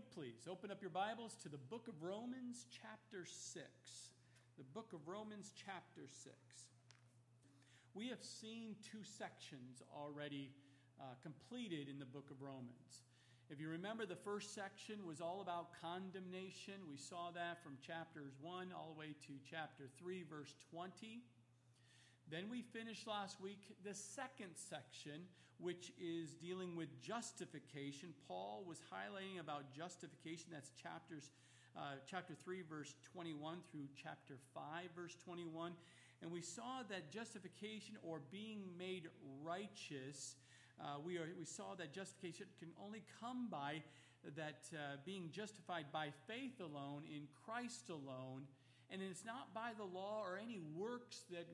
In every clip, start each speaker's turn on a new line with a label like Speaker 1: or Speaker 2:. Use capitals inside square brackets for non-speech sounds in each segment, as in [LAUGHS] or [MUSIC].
Speaker 1: would please open up your Bibles to the book of Romans, chapter 6. The book of Romans, chapter 6. We have seen two sections already uh, completed in the book of Romans. If you remember, the first section was all about condemnation. We saw that from chapters 1 all the way to chapter 3, verse 20. Then we finished last week the second section, which is dealing with justification. Paul was highlighting about justification. That's chapters, uh, chapter 3, verse 21 through chapter 5, verse 21. And we saw that justification or being made righteous, uh, we, are, we saw that justification can only come by that uh, being justified by faith alone, in Christ alone. And it's not by the law or any works that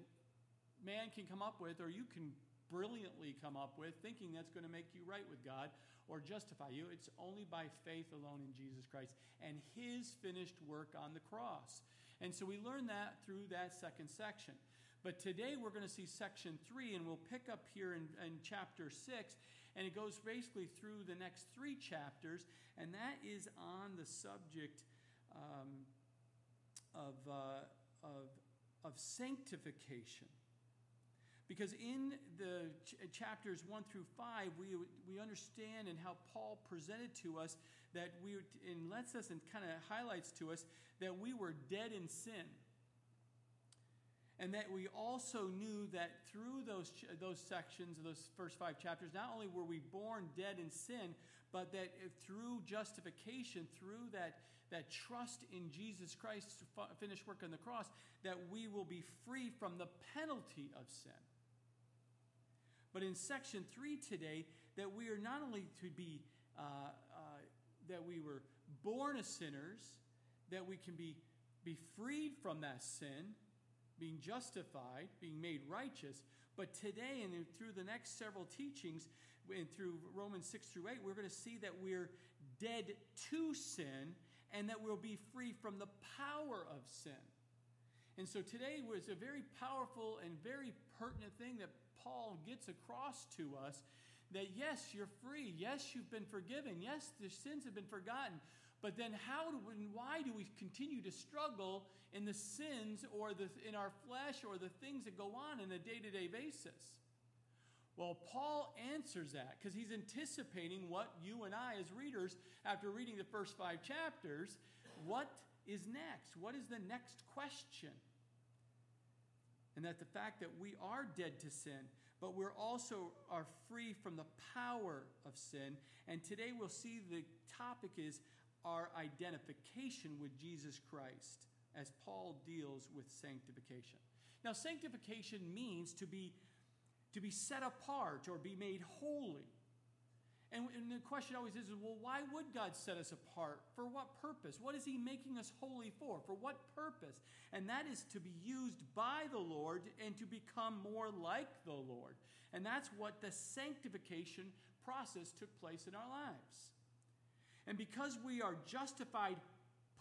Speaker 1: man can come up with or you can brilliantly come up with, thinking that's going to make you right with God or justify you. It's only by faith alone in Jesus Christ and his finished work on the cross. And so we learn that through that second section. But today we're going to see section three, and we'll pick up here in, in chapter six, and it goes basically through the next three chapters, and that is on the subject um, of, uh, of, of sanctification. Because in the ch- uh, chapters 1 through 5, we, we understand and how Paul presented to us that we, and lets us and kind of highlights to us that we were dead in sin. And that we also knew that through those, those sections, of those first five chapters, not only were we born dead in sin, but that uh, through justification, through that, that trust in Jesus Christ's finished work on the cross, that we will be free from the penalty of sin. But in section three today, that we are not only to be, uh, uh, that we were born as sinners, that we can be, be freed from that sin, being justified, being made righteous. But today, and through the next several teachings, and through Romans 6 through 8, we're going to see that we're dead to sin and that we'll be free from the power of sin. And so today was a very powerful and very pertinent thing that Paul gets across to us that yes, you're free. Yes, you've been forgiven. Yes, the sins have been forgotten. But then, how do and why do we continue to struggle in the sins or the, in our flesh or the things that go on in a day to day basis? Well, Paul answers that because he's anticipating what you and I, as readers, after reading the first five chapters, what is next? What is the next question? And that the fact that we are dead to sin, but we're also are free from the power of sin. And today we'll see the topic is our identification with Jesus Christ as Paul deals with sanctification. Now, sanctification means to be, to be set apart or be made holy. And, and, the question always is well, why would God set us apart? For what purpose? What is He making us holy for? For what purpose? And that is to be used by the Lord and to become more like the Lord. And that's what the sanctification process took place in our lives. And because we are justified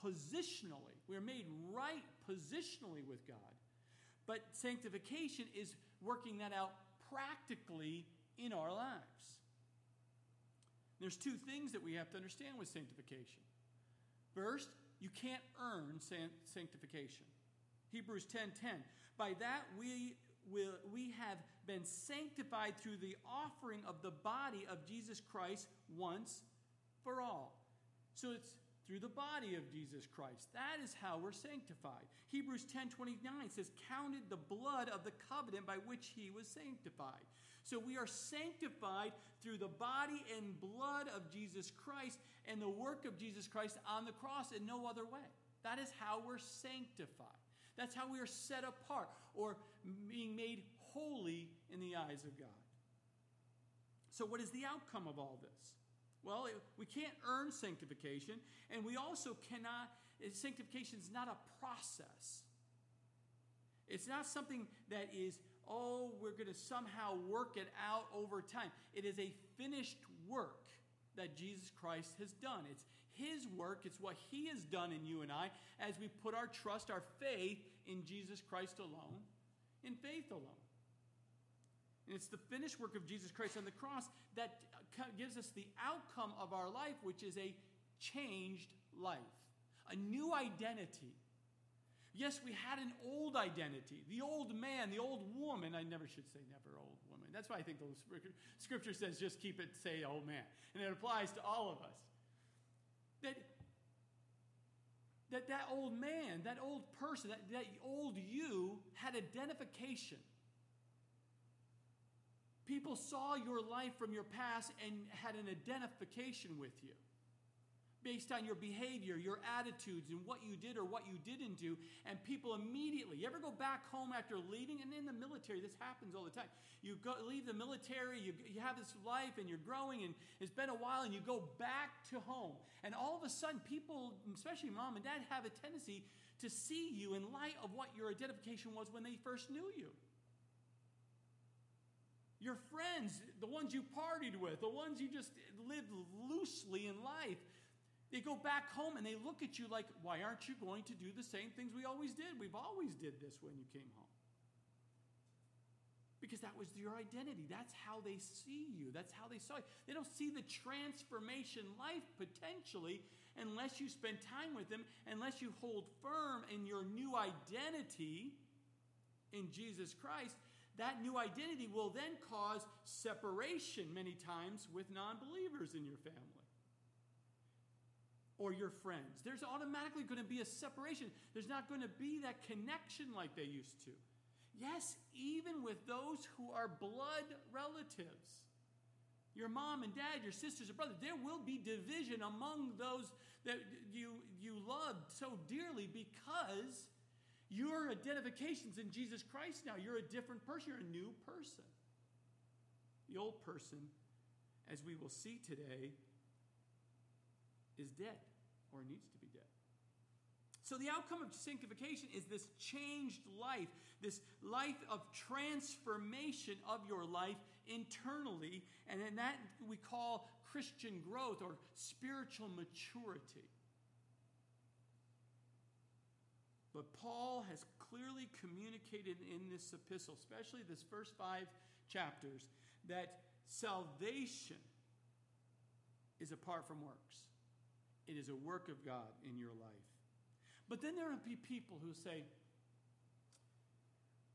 Speaker 1: positionally, we are made right positionally with God. But sanctification is working that out practically in our lives. There's two things that we have to understand with sanctification. First, you can't earn sanctification. Hebrews 10:10. 10, 10. By that we will we have been sanctified through the offering of the body of Jesus Christ once for all. So it's through the body of Jesus Christ. That is how we're sanctified. Hebrews 10 29 says, counted the blood of the covenant by which he was sanctified. So we are sanctified through the body and blood of Jesus Christ and the work of Jesus Christ on the cross in no other way. That is how we're sanctified. That's how we are set apart or being made holy in the eyes of God. So, what is the outcome of all this? Well, we can't earn sanctification, and we also cannot, eh, sanctification is not a process. It's not something that is, oh, we're going to somehow work it out over time. It is a finished work that Jesus Christ has done. It's His work, it's what He has done in you and I as we put our trust, our faith in Jesus Christ alone, in faith alone. And it's the finished work of Jesus Christ on the cross that gives us the outcome of our life, which is a changed life, a new identity. Yes, we had an old identity, the old man, the old woman. I never should say never old woman. That's why I think the scripture says just keep it, say old man. And it applies to all of us. That that, that old man, that old person, that, that old you had identification. People saw your life from your past and had an identification with you based on your behavior, your attitudes, and what you did or what you didn't do. And people immediately, you ever go back home after leaving? And in the military, this happens all the time. You go, leave the military, you, you have this life, and you're growing, and it's been a while, and you go back to home. And all of a sudden, people, especially mom and dad, have a tendency to see you in light of what your identification was when they first knew you. Your friends, the ones you partied with, the ones you just lived loosely in life, they go back home and they look at you like, why aren't you going to do the same things we always did? We've always did this when you came home. Because that was your identity. That's how they see you. That's how they saw you. They don't see the transformation life potentially unless you spend time with them, unless you hold firm in your new identity in Jesus Christ. That new identity will then cause separation many times with non believers in your family or your friends. There's automatically going to be a separation. There's not going to be that connection like they used to. Yes, even with those who are blood relatives. Your mom and dad, your sisters and brothers, there will be division among those that you, you loved so dearly because your identification's in Jesus Christ now. You're a different person, you're a new person. The old person, as we will see today, is dead or needs to be dead. So, the outcome of sanctification is this changed life, this life of transformation of your life internally, and in that we call Christian growth or spiritual maturity. But Paul has clearly communicated in this epistle, especially this first five chapters, that salvation is apart from works. It is a work of God in your life. But then there will be people who say,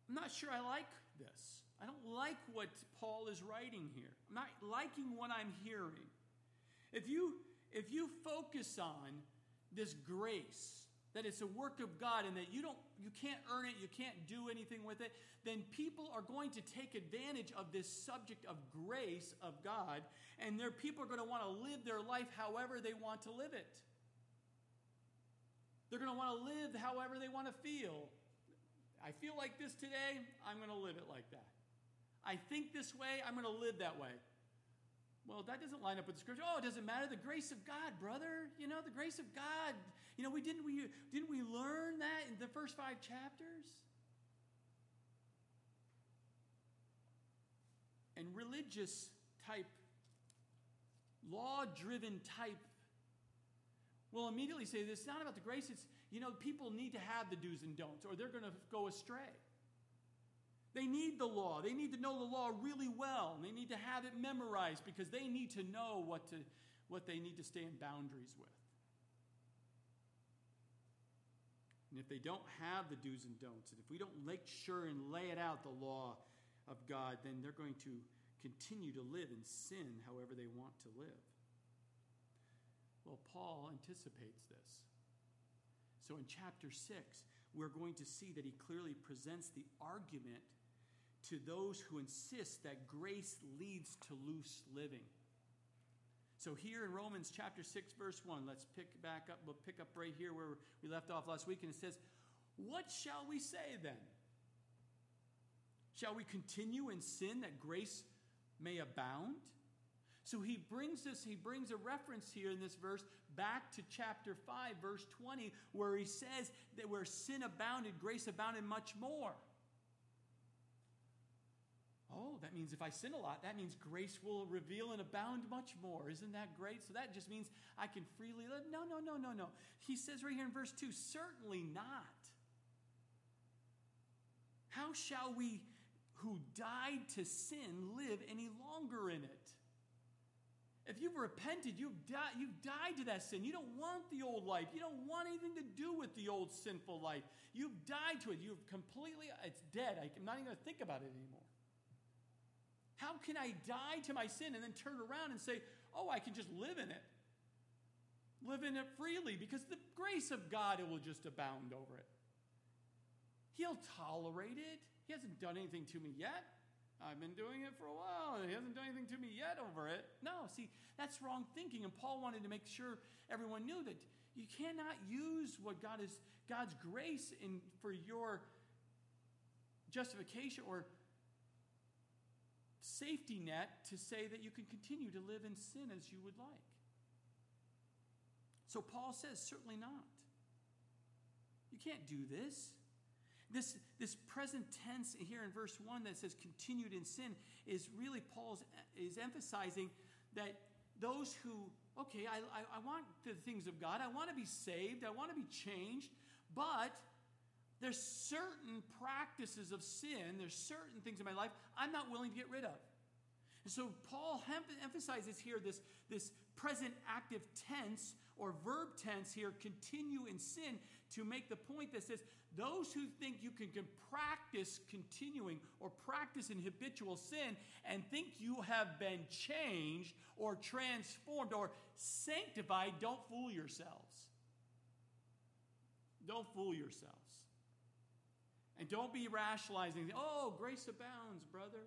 Speaker 1: I'm not sure I like this. I don't like what Paul is writing here. I'm not liking what I'm hearing. If you if you focus on this grace, that it's a work of God and that you don't you can't earn it, you can't do anything with it, then people are going to take advantage of this subject of grace of God and their people are going to want to live their life however they want to live it. They're going to want to live however they want to feel. I feel like this today, I'm going to live it like that. I think this way, I'm going to live that way. Well, that doesn't line up with the scripture. Oh, it doesn't matter. The grace of God, brother. You know, the grace of God. You know, we didn't we didn't we learn that in the first five chapters? And religious type law driven type will immediately say this is not about the grace. It's, you know, people need to have the do's and don'ts or they're going to go astray. They need the law. They need to know the law really well. And they need to have it memorized because they need to know what, to, what they need to stay in boundaries with. And if they don't have the do's and don'ts, and if we don't make sure and lay it out, the law of God, then they're going to continue to live in sin however they want to live. Well, Paul anticipates this. So in chapter 6, we're going to see that he clearly presents the argument to those who insist that grace leads to loose living. So here in Romans chapter 6 verse 1, let's pick back up we'll pick up right here where we left off last week and it says, "What shall we say then? Shall we continue in sin that grace may abound. So he brings this, he brings a reference here in this verse back to chapter 5, verse 20, where he says that where sin abounded, grace abounded much more. Oh, that means if I sin a lot, that means grace will reveal and abound much more. Isn't that great? So that just means I can freely live. No, no, no, no, no. He says right here in verse 2 certainly not. How shall we who died to sin live any longer in it. If you've repented, you've died, you've died to that sin. You don't want the old life. You don't want anything to do with the old sinful life. You've died to it. You've completely, it's dead. I'm not even going to think about it anymore. How can I die to my sin and then turn around and say, oh, I can just live in it? Live in it freely because the grace of God it will just abound over it. He'll tolerate it. He hasn't done anything to me yet. I've been doing it for a while. and He hasn't done anything to me yet over it. No, see, that's wrong thinking. And Paul wanted to make sure everyone knew that you cannot use what God is God's grace in for your justification or safety net to say that you can continue to live in sin as you would like. So Paul says, certainly not. You can't do this. This, this present tense here in verse 1 that says continued in sin is really Paul's is emphasizing that those who, okay, I, I, I want the things of God, I want to be saved, I want to be changed, but there's certain practices of sin, there's certain things in my life I'm not willing to get rid of. And so Paul emphasizes here this, this present active tense or verb tense here, continue in sin, to make the point that says those who think you can, can practice continuing or practice in habitual sin and think you have been changed or transformed or sanctified, don't fool yourselves. Don't fool yourselves. And don't be rationalizing, oh, grace abounds, brother.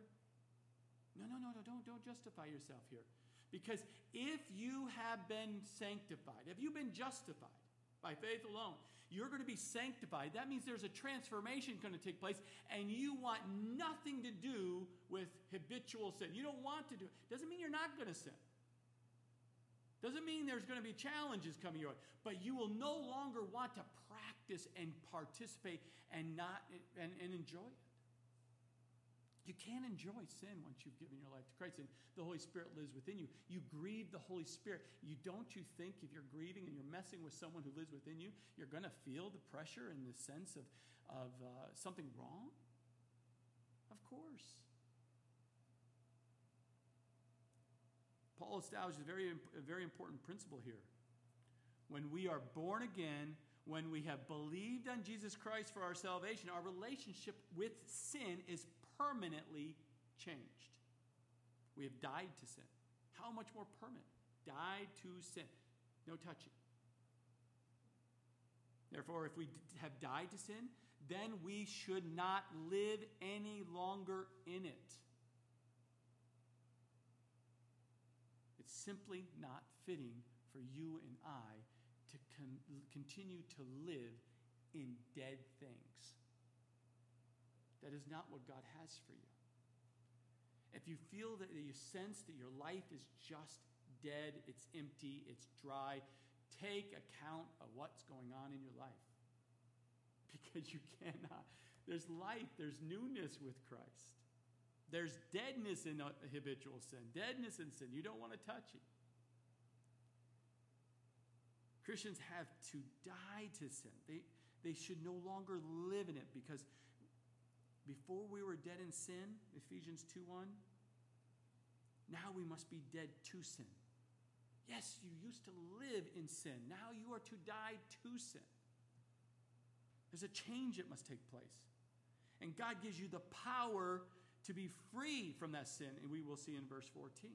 Speaker 1: No, no, no, no, don't, don't justify yourself here. Because if you have been sanctified, if you've been justified by faith alone, you're going to be sanctified. That means there's a transformation going to take place, and you want nothing to do with habitual sin. You don't want to do it. Doesn't mean you're not going to sin. Doesn't mean there's going to be challenges coming your way, but you will no longer want to practice and participate and not and, and enjoy it. You can't enjoy sin once you've given your life to Christ and the Holy Spirit lives within you. You grieve the Holy Spirit. You don't you think if you're grieving and you're messing with someone who lives within you, you're going to feel the pressure and the sense of, of uh, something wrong? Of course. Paul establishes a very, a very important principle here. When we are born again, when we have believed on Jesus Christ for our salvation, our relationship with sin is permanently changed. We have died to sin. How much more permanent? Died to sin. No touching. Therefore, if we have died to sin, then we should not live any longer in it. Simply not fitting for you and I to con- continue to live in dead things. That is not what God has for you. If you feel that you sense that your life is just dead, it's empty, it's dry, take account of what's going on in your life. [LAUGHS] Because you cannot. There's life, there's newness with Christ. There's deadness in habitual sin, deadness in sin. You don't want to touch it. Christians have to die to sin. They, they should no longer live in it because before we were dead in sin, Ephesians 2 1, now we must be dead to sin. Yes, you used to live in sin. Now you are to die to sin. There's a change that must take place. And God gives you the power to be free from that sin, and we will see in verse 14.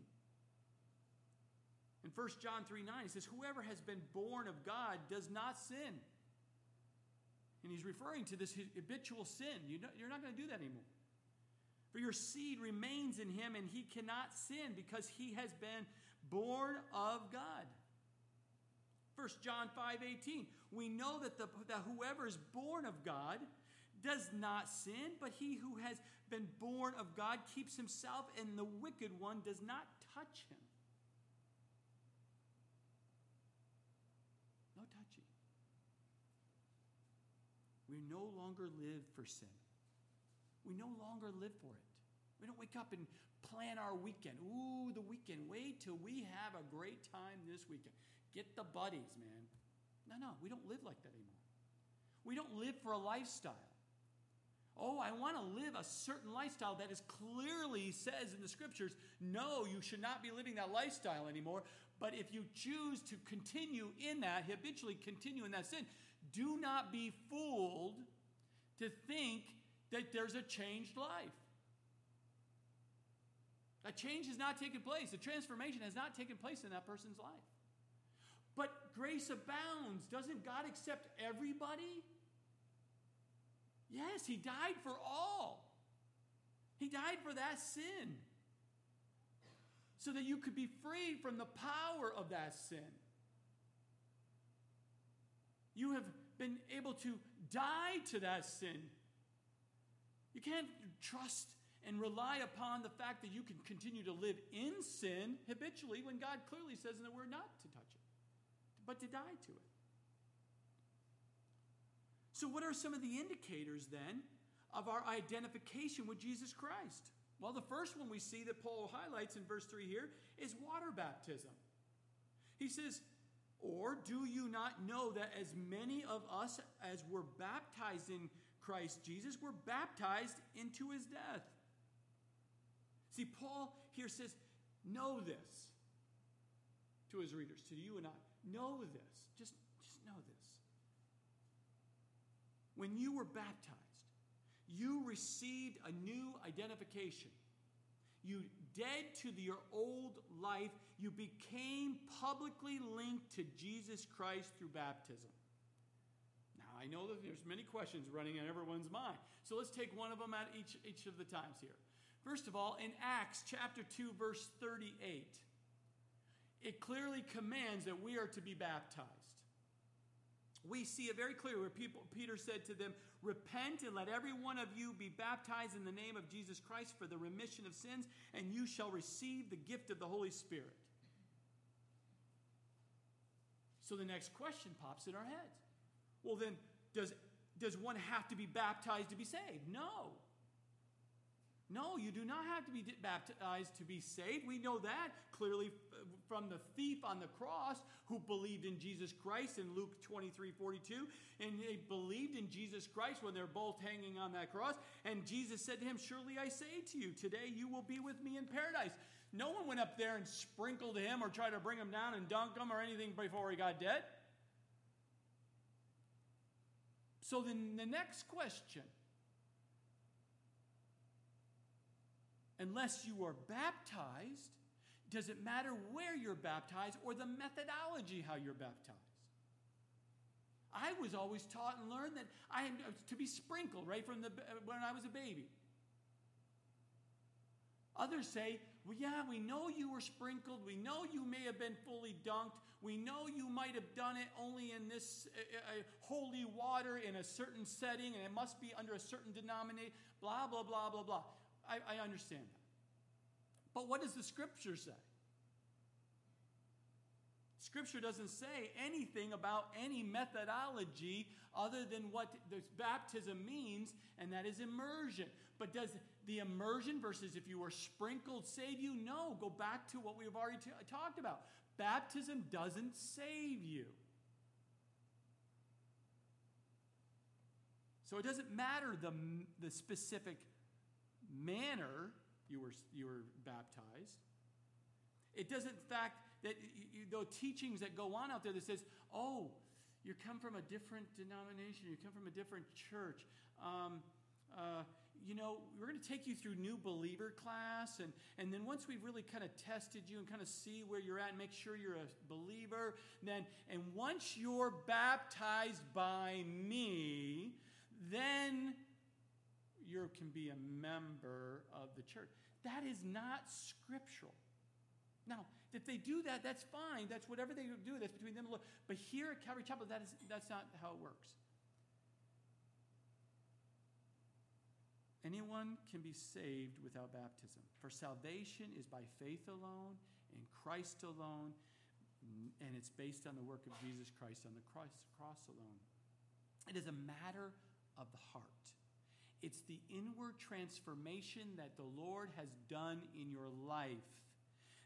Speaker 1: In 1 John 3 9, he says, Whoever has been born of God does not sin. And he's referring to this habitual sin. You are not going to do that anymore. For your seed remains in him, and he cannot sin because he has been born of God. 1 John 5 18. We know that, the, that whoever is born of God does not sin, but he who has been born of God keeps himself, and the wicked one does not touch him. No touching. We no longer live for sin. We no longer live for it. We don't wake up and plan our weekend. Ooh, the weekend. Wait till we have a great time this weekend. Get the buddies, man. No, no, we don't live like that anymore. We don't live for a lifestyle. Oh, I want to live a certain lifestyle that is clearly says in the scriptures, no, you should not be living that lifestyle anymore. But if you choose to continue in that, habitually continue in that sin, do not be fooled to think that there's a changed life. A change has not taken place. A transformation has not taken place in that person's life. But grace abounds. Doesn't God accept everybody? Yes, He died for all. He died for that sin so that you could be free from the power of that sin. You have been able to die to that sin. You can't trust and rely upon the fact that you can continue to live in sin habitually when God clearly says in the Word not to touch it, but to die to it. So, what are some of the indicators then of our identification with Jesus Christ? Well, the first one we see that Paul highlights in verse 3 here is water baptism. He says, Or do you not know that as many of us as were baptized in Christ Jesus were baptized into his death? See, Paul here says, Know this to his readers, to you and I. Know this. Just, just know this. When you were baptized, you received a new identification. You dead to your old life, you became publicly linked to Jesus Christ through baptism. Now, I know that there's many questions running in everyone's mind. So let's take one of them at each, each of the times here. First of all, in Acts chapter 2, verse 38, it clearly commands that we are to be baptized we see it very clear where people, Peter said to them, Repent and let every one of you be baptized in the name of Jesus Christ for the remission of sins, and you shall receive the gift of the Holy Spirit. So the next question pops in our heads. Well, then, does, does one have to be baptized to be saved? No. No, you do not have to be baptized to be saved. We know that clearly from the thief on the cross who believed in Jesus Christ in Luke 23 42. And they believed in Jesus Christ when they're both hanging on that cross. And Jesus said to him, Surely I say to you, today you will be with me in paradise. No one went up there and sprinkled him or tried to bring him down and dunk him or anything before he got dead. So then the next question unless you are baptized, does it matter where you're baptized or the methodology how you're baptized? I was always taught and learned that I am to be sprinkled right from the when I was a baby. Others say, well, yeah, we know you were sprinkled. We know you may have been fully dunked. We know you might have done it only in this uh, uh, holy water in a certain setting, and it must be under a certain denomination, blah, blah, blah, blah, blah. I, I understand that. But what does the scripture say? Scripture doesn't say anything about any methodology other than what the baptism means, and that is immersion. But does the immersion versus if you were sprinkled save you? No. Go back to what we've already t- talked about. Baptism doesn't save you. So it doesn't matter the, the specific manner you were, you were baptized. It doesn't fact that you, the teachings that go on out there that says, oh, you come from a different denomination, you come from a different church. Um, uh, you know, we're going to take you through new believer class. And, and then once we've really kind of tested you and kind of see where you're at and make sure you're a believer, then, and once you're baptized by me, then you can be a member of the church. That is not scriptural. Now, if they do that, that's fine. That's whatever they do, that's between them and the Lord. But here at Calvary Chapel, that is, that's not how it works. Anyone can be saved without baptism. For salvation is by faith alone, in Christ alone, and it's based on the work of Jesus Christ on the cross alone. It is a matter of the heart. It's the inward transformation that the Lord has done in your life.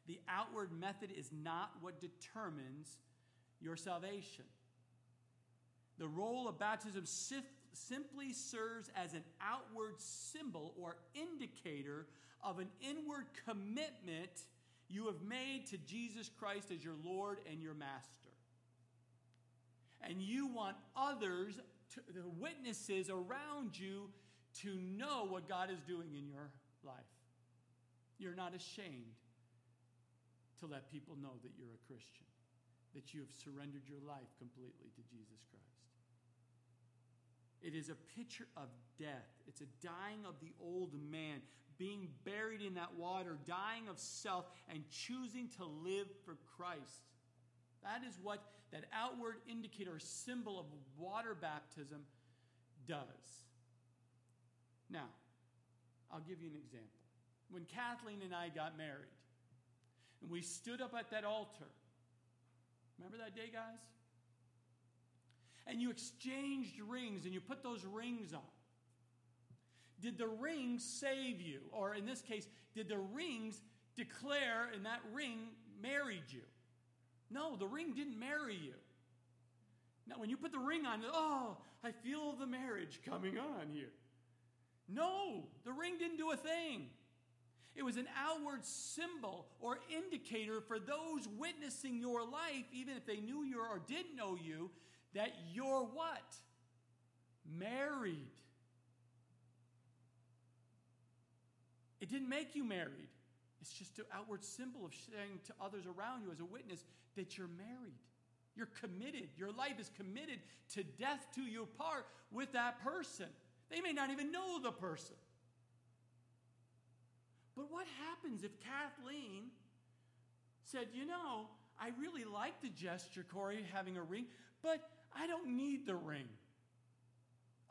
Speaker 1: The outward method is not what determines your salvation. The role of baptism simply serves as an outward symbol or indicator of an inward commitment you have made to Jesus Christ as your Lord and your Master. And you want others, to, the witnesses around you, to know what God is doing in your life. You're not ashamed to let people know that you're a Christian, that you have surrendered your life completely to Jesus Christ. It is a picture of death. It's a dying of the old man, being buried in that water, dying of self, and choosing to live for Christ. That is what that outward indicator, symbol of water baptism does. Now, I'll give you an example. When Kathleen and I got married, and we stood up at that altar, remember that day, guys? And you exchanged rings and you put those rings on. Did the rings save you? Or in this case, did the rings declare and that ring married you? No, the ring didn't marry you. Now, when you put the ring on, oh, I feel the marriage coming on here. No, the ring didn't do a thing. It was an outward symbol or indicator for those witnessing your life, even if they knew you or didn't know you, that you're what? Married. It didn't make you married. It's just an outward symbol of saying to others around you as a witness that you're married. You're committed. Your life is committed to death to you apart with that person. They may not even know the person. But what happens if Kathleen said, You know, I really like the gesture, Corey, having a ring, but I don't need the ring.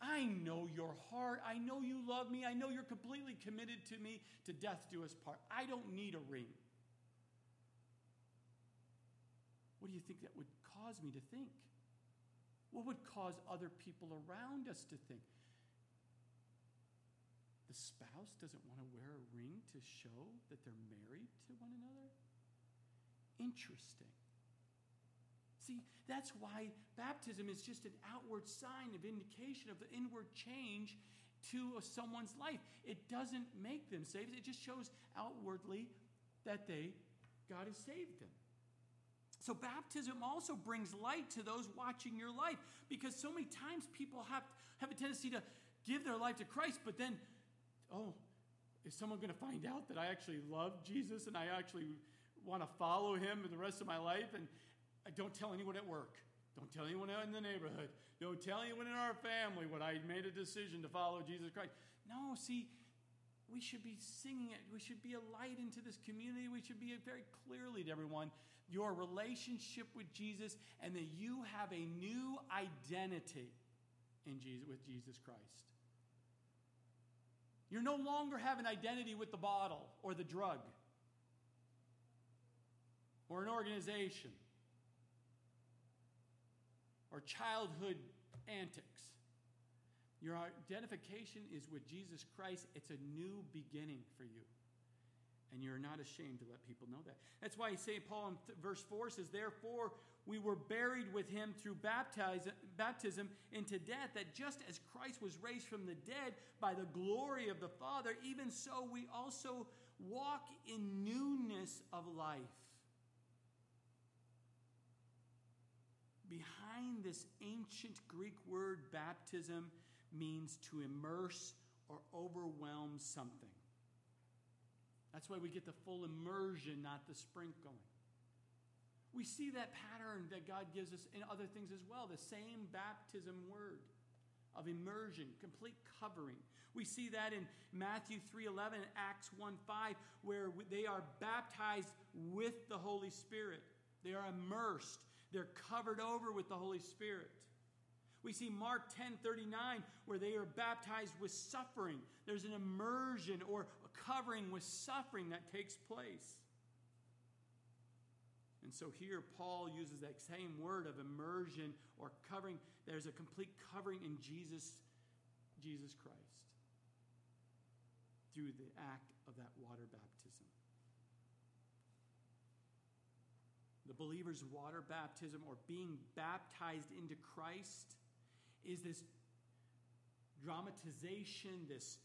Speaker 1: I know your heart. I know you love me. I know you're completely committed to me to death do us part. I don't need a ring. What do you think that would cause me to think? What would cause other people around us to think? The spouse doesn't want to wear a ring to show that they're married to one another? Interesting. See, that's why baptism is just an outward sign of indication of the inward change to someone's life. It doesn't make them saved, it just shows outwardly that they God has saved them. So baptism also brings light to those watching your life because so many times people have have a tendency to give their life to Christ, but then, oh, is someone going to find out that I actually love Jesus and I actually want to follow him the rest of my life? And I don't tell anyone at work. Don't tell anyone in the neighborhood. Don't tell anyone in our family what I made a decision to follow Jesus Christ. No, see, we should be singing it. We should be a light into this community. We should be very clearly to everyone your relationship with Jesus and that you have a new identity in Jesus with Jesus Christ. You no longer have an identity with the bottle or the drug or an organization or childhood antics. Your identification is with Jesus Christ. It's a new beginning for you. And you're not ashamed to let people know that. That's why St. Paul in verse 4 says, Therefore, we were buried with him through baptism into death, that just as Christ was raised from the dead by the glory of the Father, even so we also walk in newness of life. behind this ancient Greek word baptism means to immerse or overwhelm something. That's why we get the full immersion, not the sprinkling. We see that pattern that God gives us in other things as well, the same baptism word of immersion, complete covering. We see that in Matthew 3:11 and Acts 1:5 where they are baptized with the Holy Spirit. They are immersed they're covered over with the Holy Spirit. We see Mark 10 39, where they are baptized with suffering. There's an immersion or a covering with suffering that takes place. And so here, Paul uses that same word of immersion or covering. There's a complete covering in Jesus, Jesus Christ through the act of that water baptism. the believer's water baptism or being baptized into Christ is this dramatization, this,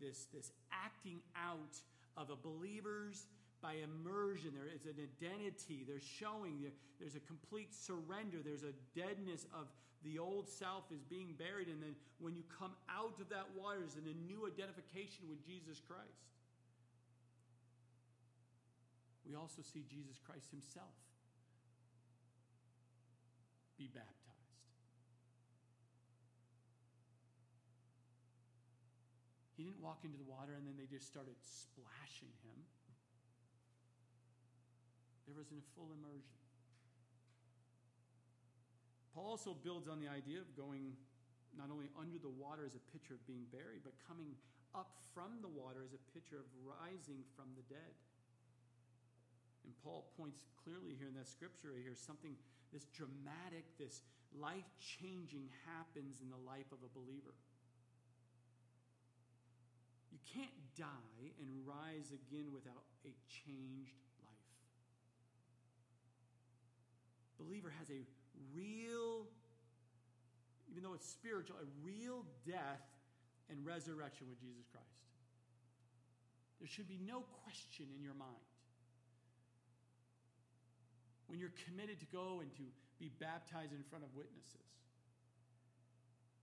Speaker 1: this, this acting out of a believer's by immersion. There is an identity. There's showing. There, there's a complete surrender. There's a deadness of the old self is being buried. And then when you come out of that water, there's a new identification with Jesus Christ. We also see Jesus Christ himself be baptized. He didn't walk into the water and then they just started splashing him. There was a full immersion. Paul also builds on the idea of going not only under the water as a picture of being buried, but coming up from the water as a picture of rising from the dead. And Paul points clearly here in that scripture here something, this dramatic, this life changing happens in the life of a believer. You can't die and rise again without a changed believer has a real, even though it's spiritual, a real death and resurrection with Jesus Christ. There should be no question in your mind. When you're committed to go and to be baptized in front of witnesses,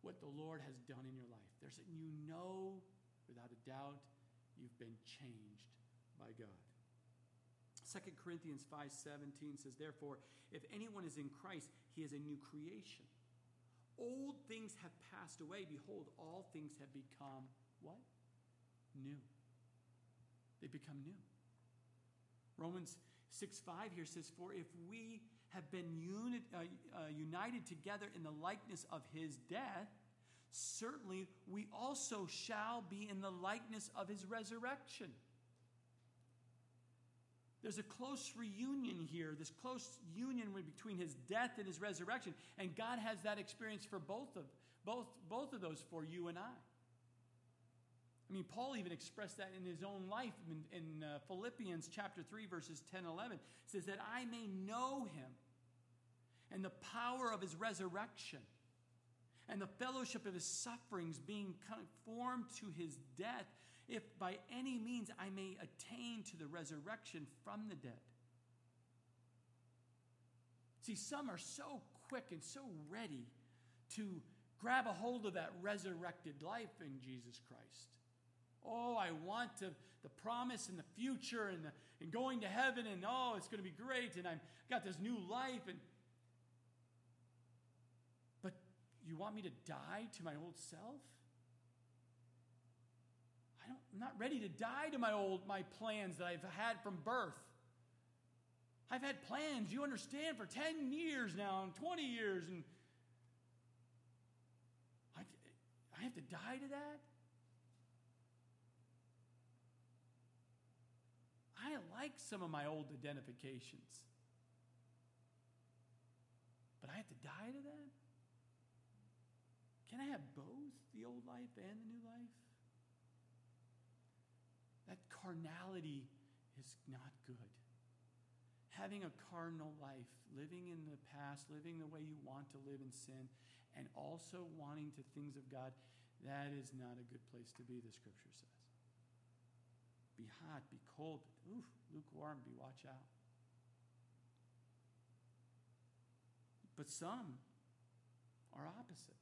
Speaker 1: what the Lord has done in your life. There's you know without a doubt you've been changed by God. 2 Corinthians 5:17 says, "Therefore, if anyone is in Christ, he is a new creation. Old things have passed away; behold, all things have become what? New. They become new. Romans 6 5 here says, For if we have been uh, uh, united together in the likeness of his death, certainly we also shall be in the likeness of his resurrection. There's a close reunion here, this close union between his death and his resurrection. And God has that experience for both of, both, both of those for you and I. I mean, Paul even expressed that in his own life in, in uh, Philippians chapter 3, verses 10 11. says that I may know him and the power of his resurrection and the fellowship of his sufferings, being conformed to his death, if by any means I may attain to the resurrection from the dead. See, some are so quick and so ready to grab a hold of that resurrected life in Jesus Christ. Oh, I want to, the promise and the future and, the, and going to heaven, and oh, it's going to be great, and I've got this new life. And, but you want me to die to my old self? I'm not ready to die to my old my plans that I've had from birth. I've had plans, you understand, for 10 years now and 20 years, and I, I have to die to that? I like some of my old identifications. But I have to die to that? Can I have both the old life and the new life? Carnality is not good. Having a carnal life, living in the past, living the way you want to live in sin, and also wanting to things of God, that is not a good place to be, the scripture says. Be hot, be cold, oof, lukewarm, be watch out. But some are opposite.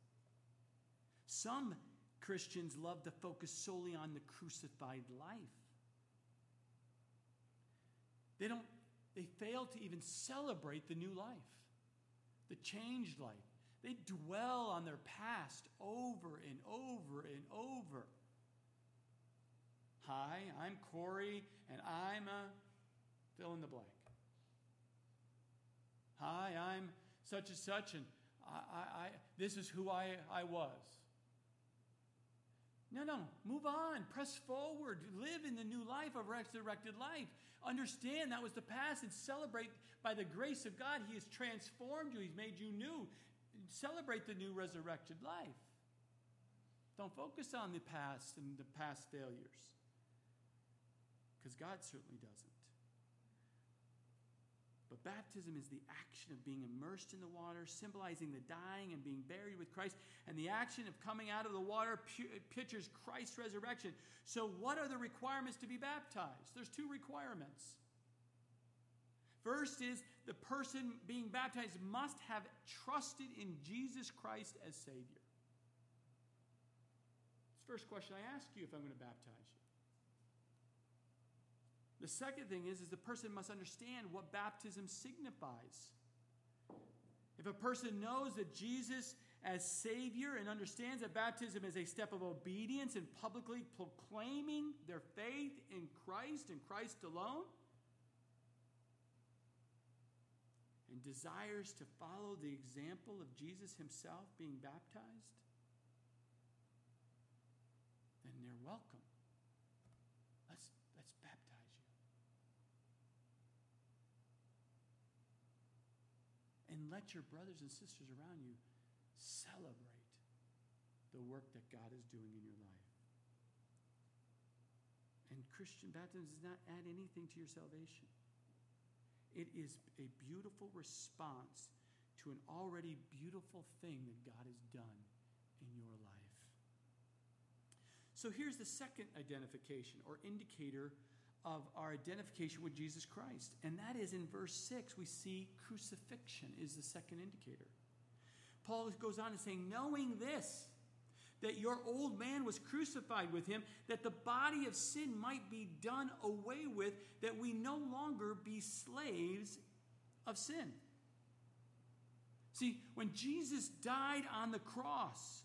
Speaker 1: Some Christians love to focus solely on the crucified life. They don't they fail to even celebrate the new life, the changed life. They dwell on their past over and over and over. Hi, I'm Corey, and I'm a fill in the blank. Hi, I'm such and such, and I, I, I this is who I, I was. No, no, move on, press forward, live in the new life of resurrected life. Understand that was the past and celebrate by the grace of God. He has transformed you, He's made you new. Celebrate the new resurrected life. Don't focus on the past and the past failures, because God certainly doesn't. But baptism is the action of being immersed in the water, symbolizing the dying and being buried with Christ. And the action of coming out of the water pictures Christ's resurrection. So, what are the requirements to be baptized? There's two requirements. First is the person being baptized must have trusted in Jesus Christ as Savior. It's the first question I ask you if I'm going to baptize you. The second thing is, is the person must understand what baptism signifies. If a person knows that Jesus as Savior and understands that baptism is a step of obedience and publicly proclaiming their faith in Christ and Christ alone, and desires to follow the example of Jesus himself being baptized, then they're welcome. Let your brothers and sisters around you celebrate the work that God is doing in your life. And Christian baptism does not add anything to your salvation. It is a beautiful response to an already beautiful thing that God has done in your life. So here's the second identification or indicator of our identification with Jesus Christ. And that is in verse 6, we see crucifixion is the second indicator. Paul goes on to say, knowing this, that your old man was crucified with him, that the body of sin might be done away with, that we no longer be slaves of sin. See, when Jesus died on the cross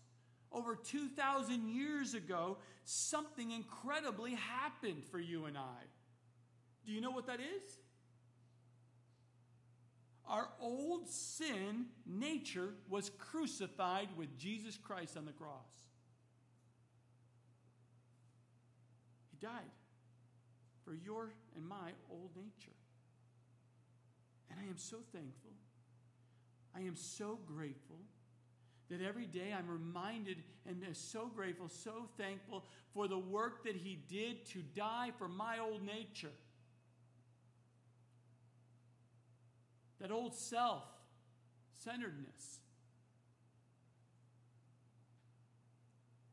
Speaker 1: over 2,000 years ago, something incredibly happened for you and I. Do you know what that is? Our old sin nature was crucified with Jesus Christ on the cross. He died for your and my old nature. And I am so thankful. I am so grateful that every day I'm reminded and so grateful, so thankful for the work that He did to die for my old nature. That old self centeredness.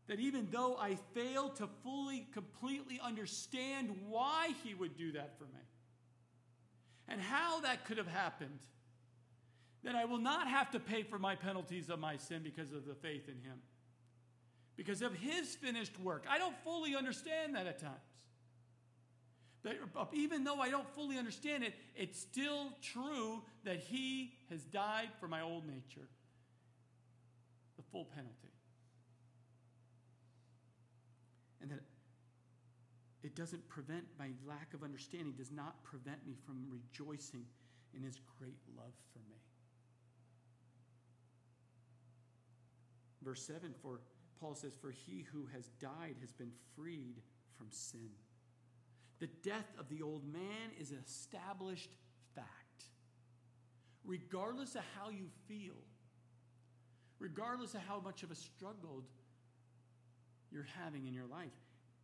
Speaker 1: That even though I fail to fully, completely understand why He would do that for me and how that could have happened, that I will not have to pay for my penalties of my sin because of the faith in Him. Because of His finished work. I don't fully understand that at times. But even though I don't fully understand it, it's still true that He has died for my old nature. The full penalty. And that it doesn't prevent my lack of understanding, does not prevent me from rejoicing in His great love for me. Verse 7 for Paul says, For he who has died has been freed from sin. The death of the old man is an established fact. Regardless of how you feel, regardless of how much of a struggle you're having in your life,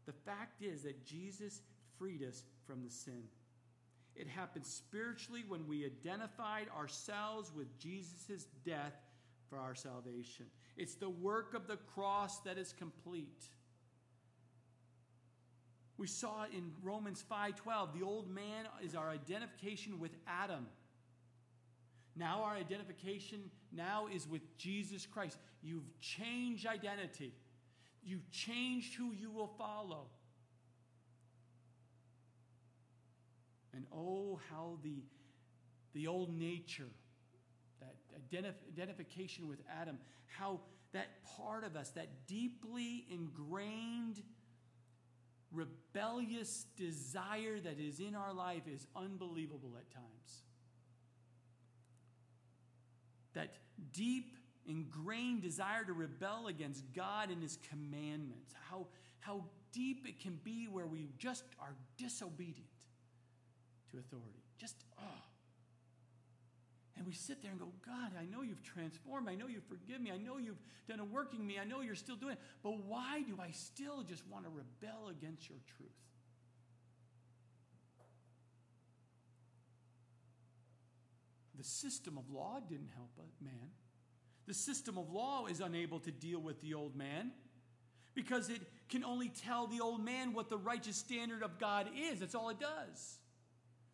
Speaker 1: the fact is that Jesus freed us from the sin. It happened spiritually when we identified ourselves with Jesus' death for our salvation. It's the work of the cross that is complete. We saw in Romans 5:12. The old man is our identification with Adam. Now our identification now is with Jesus Christ. You've changed identity. You've changed who you will follow. And oh, how the, the old nature, identif- identification with Adam, how that part of us, that deeply ingrained, rebellious desire that is in our life is unbelievable at times. That deep, ingrained desire to rebel against God and His commandments. How, how deep it can be where we just are disobedient to authority. Just, oh, and we sit there and go, God, I know you've transformed. I know you've forgiven me. I know you've done a working me. I know you're still doing it. But why do I still just want to rebel against your truth? the system of law didn't help a man. The system of law is unable to deal with the old man because it can only tell the old man what the righteous standard of God is. That's all it does.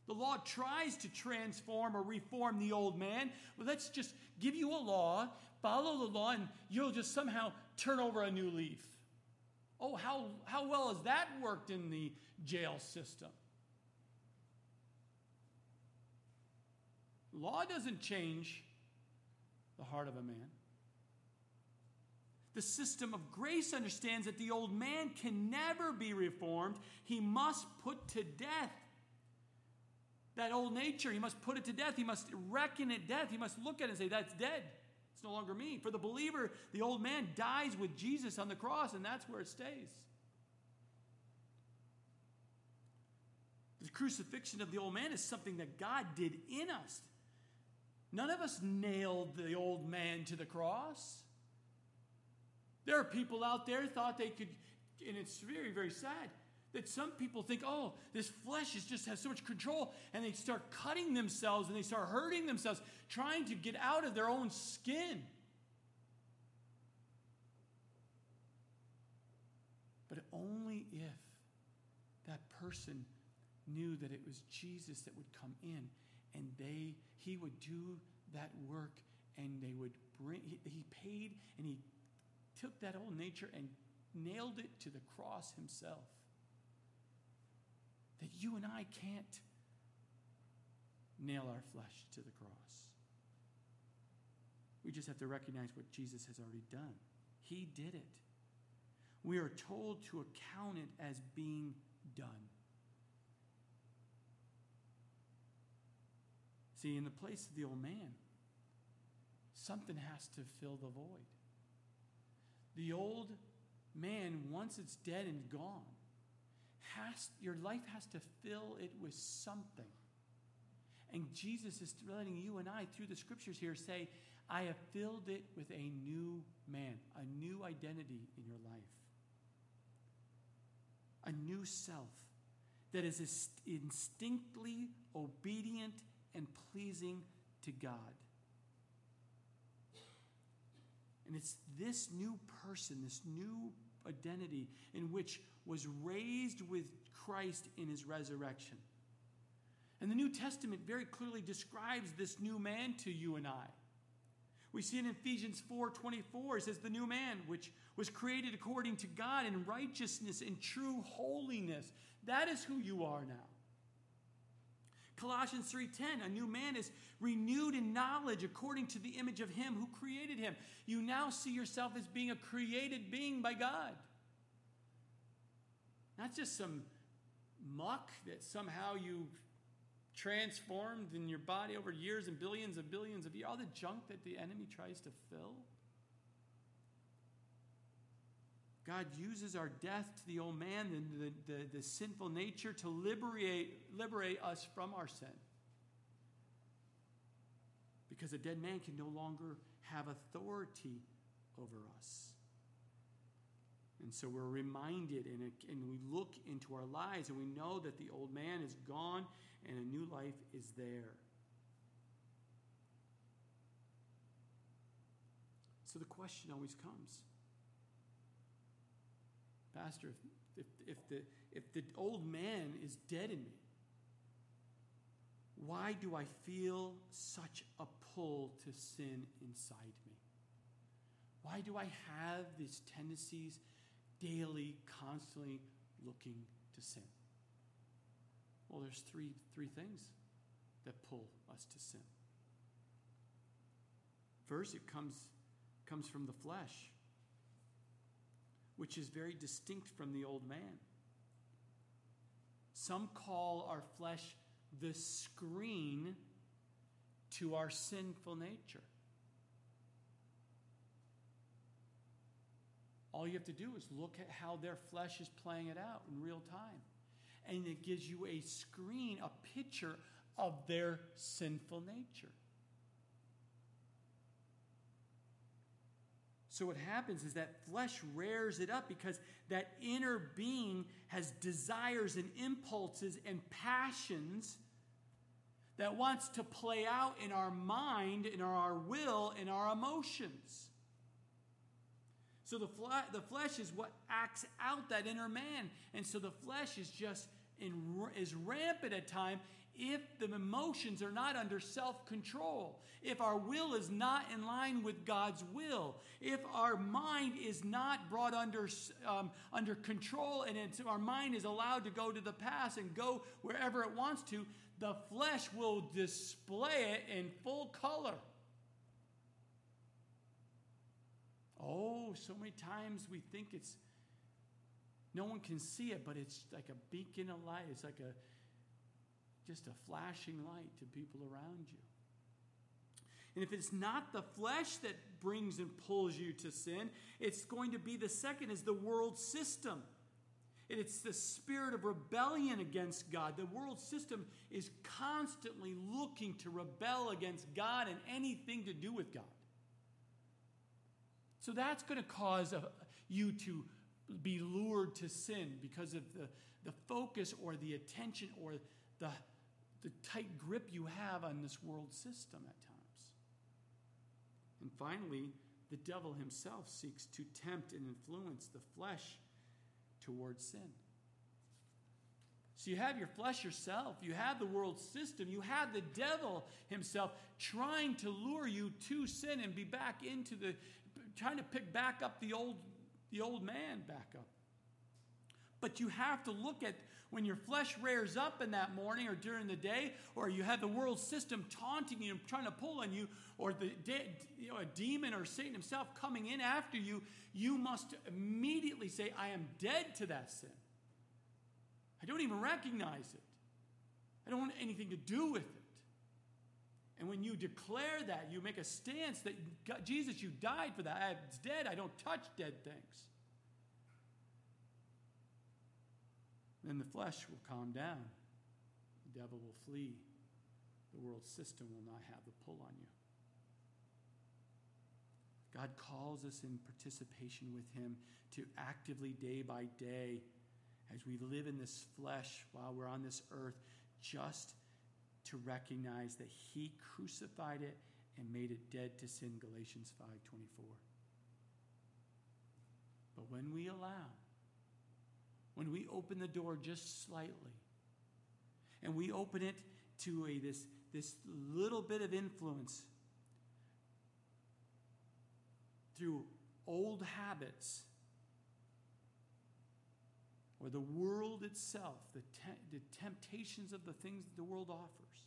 Speaker 1: The law tries to transform or reform the old man. Well, let's just give you a law, follow the law, and you'll just somehow turn over a new leaf. Oh, how, how well has that worked in the jail system? Law doesn't change the heart of a man. The system of grace understands that the old man can never be reformed. He must put to death that old nature. He must put it to death. He must reckon it death. He must look at it and say, That's dead. It's no longer me. For the believer, the old man dies with Jesus on the cross, and that's where it stays. The crucifixion of the old man is something that God did in us. None of us nailed the old man to the cross. There are people out there thought they could, and it's very, very sad that some people think, oh, this flesh is just has so much control, and they start cutting themselves and they start hurting themselves, trying to get out of their own skin. But only if that person knew that it was Jesus that would come in and they he would do that work and they would bring he, he paid and he took that old nature and nailed it to the cross himself that you and I can't nail our flesh to the cross. We just have to recognize what Jesus has already done. He did it. We are told to account it as being done. See, in the place of the old man, something has to fill the void. The old man, once it's dead and gone, has, your life has to fill it with something. And Jesus is letting you and I, through the scriptures here, say, I have filled it with a new man, a new identity in your life, a new self that is instinctively obedient and pleasing to God. And it's this new person, this new identity in which was raised with Christ in his resurrection. And the New Testament very clearly describes this new man to you and I. We see in Ephesians 4:24 it says the new man which was created according to God in righteousness and true holiness. That is who you are now. Colossians 3:10 a new man is renewed in knowledge according to the image of him who created him. You now see yourself as being a created being by God. Not just some muck that somehow you've transformed in your body over years and billions and billions of years, all the junk that the enemy tries to fill. God uses our death to the old man and the, the, the, sinful nature to liberate, liberate us from our sin. Because a dead man can no longer have authority over us. And so we're reminded and, and we look into our lives and we know that the old man is gone and a new life is there. So the question always comes Pastor, if, if, if, the, if the old man is dead in me, why do I feel such a pull to sin inside me? Why do I have these tendencies daily, constantly looking to sin? Well, there's three, three things that pull us to sin. First, it comes, comes from the flesh, which is very distinct from the old man. Some call our flesh the screen to our sinful nature. All you have to do is look at how their flesh is playing it out in real time. And it gives you a screen, a picture of their sinful nature. So, what happens is that flesh rears it up because that inner being has desires and impulses and passions that wants to play out in our mind, in our will, in our emotions. So the, fle- the flesh is what acts out that inner man. And so the flesh is just in, is rampant at time if the emotions are not under self control, if our will is not in line with God's will, if our mind is not brought under, um, under control and our mind is allowed to go to the past and go wherever it wants to, the flesh will display it in full color. Oh, so many times we think it's, no one can see it, but it's like a beacon of light. It's like a, just a flashing light to people around you. And if it's not the flesh that brings and pulls you to sin, it's going to be the second is the world system. And it's the spirit of rebellion against God. The world system is constantly looking to rebel against God and anything to do with God. So that's going to cause a, you to be lured to sin because of the, the focus or the attention or the, the tight grip you have on this world system at times. And finally, the devil himself seeks to tempt and influence the flesh towards sin. So you have your flesh yourself, you have the world system, you have the devil himself trying to lure you to sin and be back into the trying to pick back up the old, the old man back up. But you have to look at when your flesh rears up in that morning or during the day, or you have the world system taunting you and trying to pull on you, or the de- you know, a demon or Satan himself coming in after you, you must immediately say, I am dead to that sin. I don't even recognize it. I don't want anything to do with it. And when you declare that, you make a stance that God, Jesus, you died for that. It's dead. I don't touch dead things. Then the flesh will calm down. The devil will flee. The world system will not have the pull on you. God calls us in participation with Him to actively, day by day, as we live in this flesh while we're on this earth, just to recognize that he crucified it and made it dead to sin galatians 5.24 but when we allow when we open the door just slightly and we open it to a this this little bit of influence through old habits or the world itself, the, te- the temptations of the things that the world offers,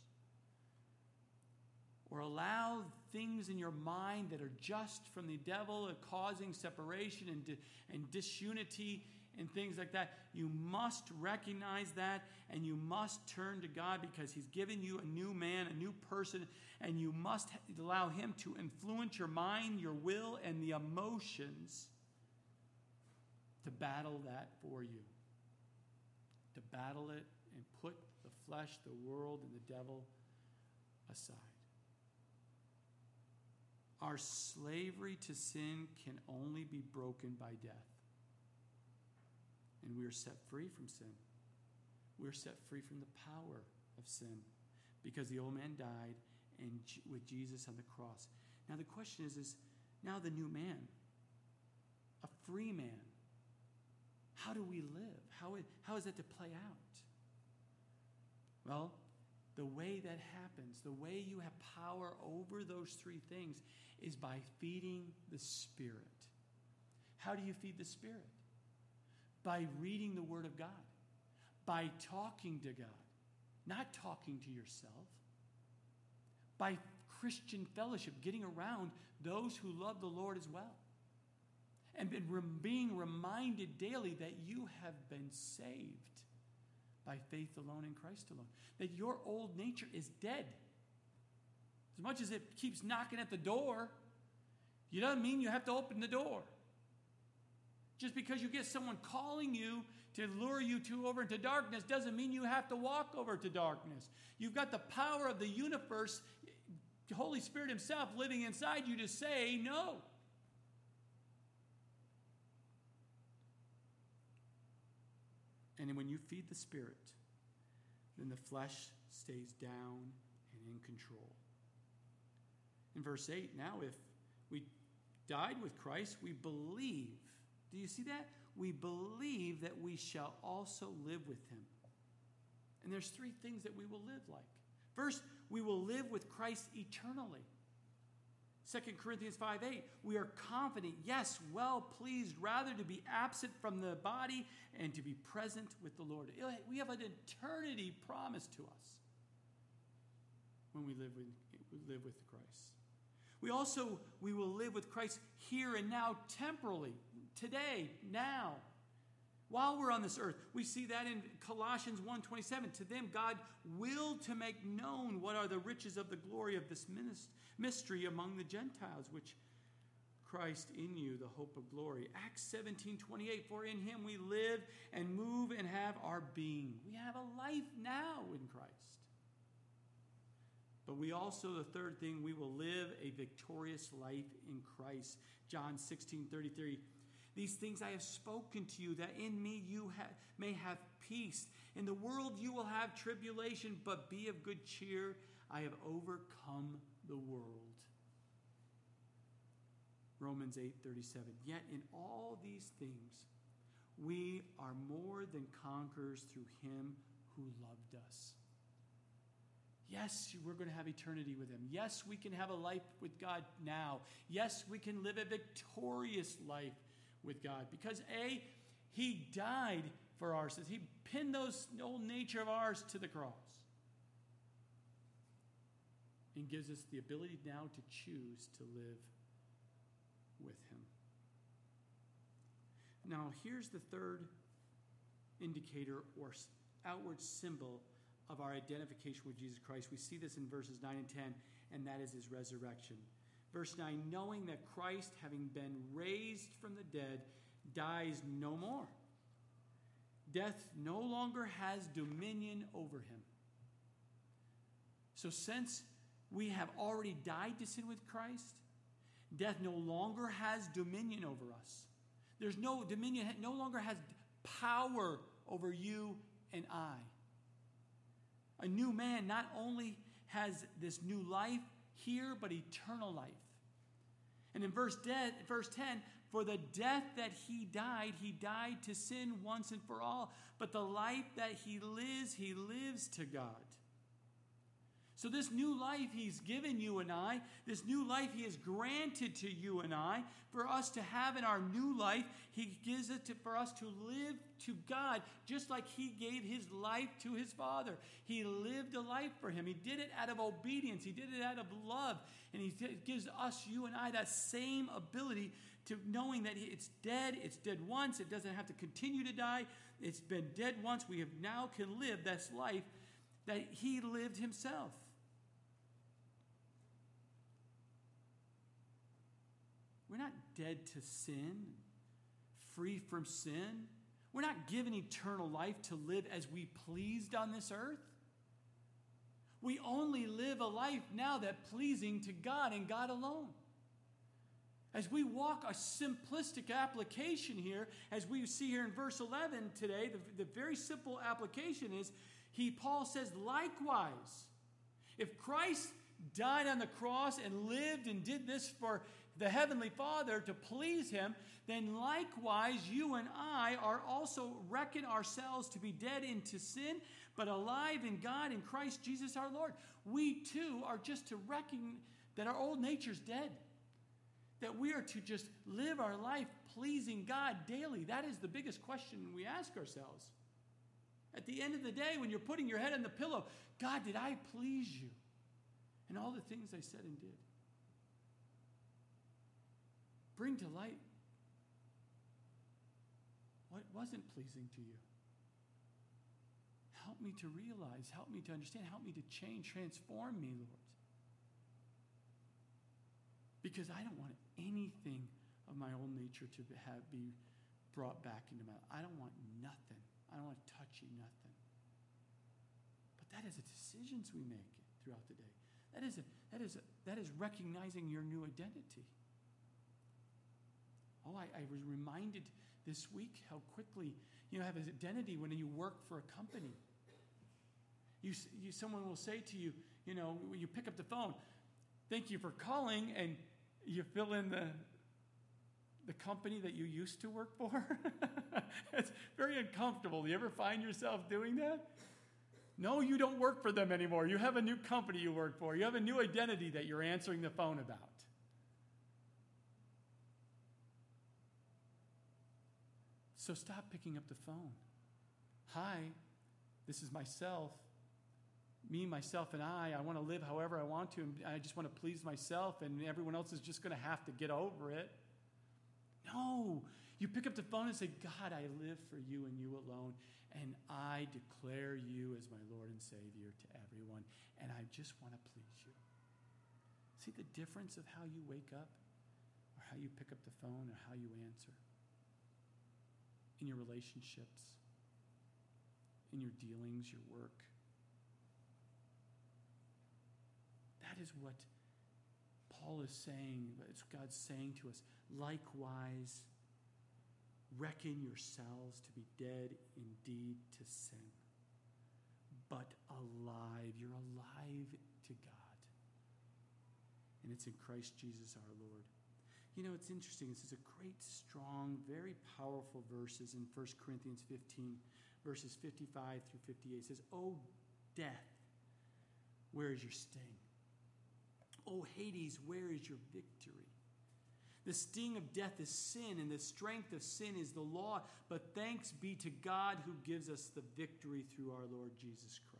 Speaker 1: or allow things in your mind that are just from the devil causing separation and, di- and disunity and things like that, you must recognize that and you must turn to God because He's given you a new man, a new person, and you must allow Him to influence your mind, your will, and the emotions to battle that for you to battle it and put the flesh, the world, and the devil aside. Our slavery to sin can only be broken by death. And we are set free from sin. We're set free from the power of sin because the old man died and with Jesus on the cross. Now the question is, is now the new man, a free man, how do we live? How, how is that to play out? Well, the way that happens, the way you have power over those three things is by feeding the Spirit. How do you feed the Spirit? By reading the Word of God, by talking to God, not talking to yourself, by Christian fellowship, getting around those who love the Lord as well and being reminded daily that you have been saved by faith alone in Christ alone. That your old nature is dead. As much as it keeps knocking at the door, you doesn't mean you have to open the door. Just because you get someone calling you to lure you to over into darkness doesn't mean you have to walk over to darkness. You've got the power of the universe, the Holy Spirit Himself living inside you to say no. And when you feed the Spirit, then the flesh stays down and in control. In verse 8, now if we died with Christ, we believe. Do you see that? We believe that we shall also live with him. And there's three things that we will live like. First, we will live with Christ eternally. 2 Corinthians 5 8, we are confident, yes, well pleased, rather to be absent from the body and to be present with the Lord. We have an eternity promised to us when we live with, we live with Christ. We also we will live with Christ here and now temporally, today, now. While we're on this earth, we see that in Colossians 1:27. To them God willed to make known what are the riches of the glory of this mystery among the Gentiles, which Christ in you, the hope of glory. Acts 17 28, for in him we live and move and have our being. We have a life now in Christ. But we also, the third thing, we will live a victorious life in Christ. John 16 33. These things I have spoken to you, that in me you ha- may have peace. In the world you will have tribulation, but be of good cheer. I have overcome the world. Romans 8:37. Yet in all these things we are more than conquerors through him who loved us. Yes, we're going to have eternity with Him. Yes, we can have a life with God now. Yes, we can live a victorious life with God because A, He died for our sins. He pinned those old nature of ours to the cross and gives us the ability now to choose to live with Him. Now, here's the third indicator or outward symbol of our identification with Jesus Christ. We see this in verses 9 and 10, and that is his resurrection. Verse 9 knowing that Christ, having been raised from the dead, dies no more. Death no longer has dominion over him. So, since we have already died to sin with Christ, death no longer has dominion over us. There's no dominion, no longer has power over you and I. A new man not only has this new life here, but eternal life. And in verse, de- verse 10, for the death that he died, he died to sin once and for all. But the life that he lives, he lives to God. So, this new life He's given you and I, this new life He has granted to you and I, for us to have in our new life, He gives it to, for us to live to God, just like He gave His life to His Father. He lived a life for Him. He did it out of obedience, He did it out of love. And He gives us, you and I, that same ability to knowing that it's dead, it's dead once, it doesn't have to continue to die. It's been dead once. We have now can live this life that He lived Himself. We're not dead to sin, free from sin. We're not given eternal life to live as we pleased on this earth. We only live a life now that pleasing to God and God alone. As we walk a simplistic application here, as we see here in verse 11 today, the, the very simple application is he Paul says, likewise, if Christ died on the cross and lived and did this for the Heavenly Father to please Him, then likewise you and I are also reckon ourselves to be dead into sin, but alive in God in Christ Jesus our Lord. We too are just to reckon that our old nature's dead. That we are to just live our life pleasing God daily. That is the biggest question we ask ourselves. At the end of the day, when you're putting your head on the pillow, God, did I please you? And all the things I said and did bring to light what wasn't pleasing to you. Help me to realize, help me to understand, help me to change, transform me, Lord. Because I don't want anything of my own nature to have, be brought back into my life. I don't want nothing. I don't want to touch you, nothing. But that is the decisions we make throughout the day. That is, a, that is, a, that is recognizing your new identity. Oh, I, I was reminded this week how quickly you know, have an identity when you work for a company. You, you, someone will say to you, you know, you pick up the phone. Thank you for calling, and you fill in the the company that you used to work for. [LAUGHS] it's very uncomfortable. Do you ever find yourself doing that? No, you don't work for them anymore. You have a new company you work for. You have a new identity that you're answering the phone about. So stop picking up the phone. Hi, this is myself. Me, myself, and I. I want to live however I want to, and I just want to please myself, and everyone else is just going to have to get over it. No. You pick up the phone and say, God, I live for you and you alone, and I declare you as my Lord and Savior to everyone, and I just want to please you. See the difference of how you wake up, or how you pick up the phone, or how you answer in your relationships, in your dealings, your work. That is what Paul is saying, it's God's saying to us. Likewise, reckon yourselves to be dead indeed to sin, but alive. You're alive to God. And it's in Christ Jesus our Lord. You know, it's interesting. This is a great, strong, very powerful verses in 1 Corinthians 15, verses 55 through 58. It says, Oh, death, where is your sting? Oh, Hades, where is your victory? The sting of death is sin, and the strength of sin is the law. But thanks be to God who gives us the victory through our Lord Jesus Christ.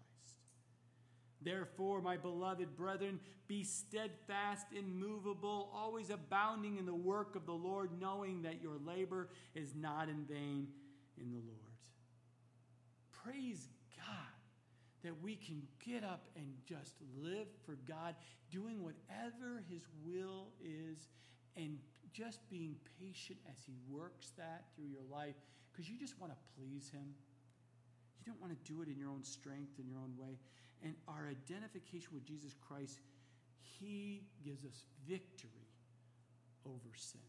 Speaker 1: Therefore, my beloved brethren, be steadfast, immovable, always abounding in the work of the Lord, knowing that your labor is not in vain in the Lord. Praise God that we can get up and just live for God, doing whatever His will is, and just being patient as He works that through your life because you just want to please Him. You don't want to do it in your own strength, in your own way. And our identification with Jesus Christ, He gives us victory over sin.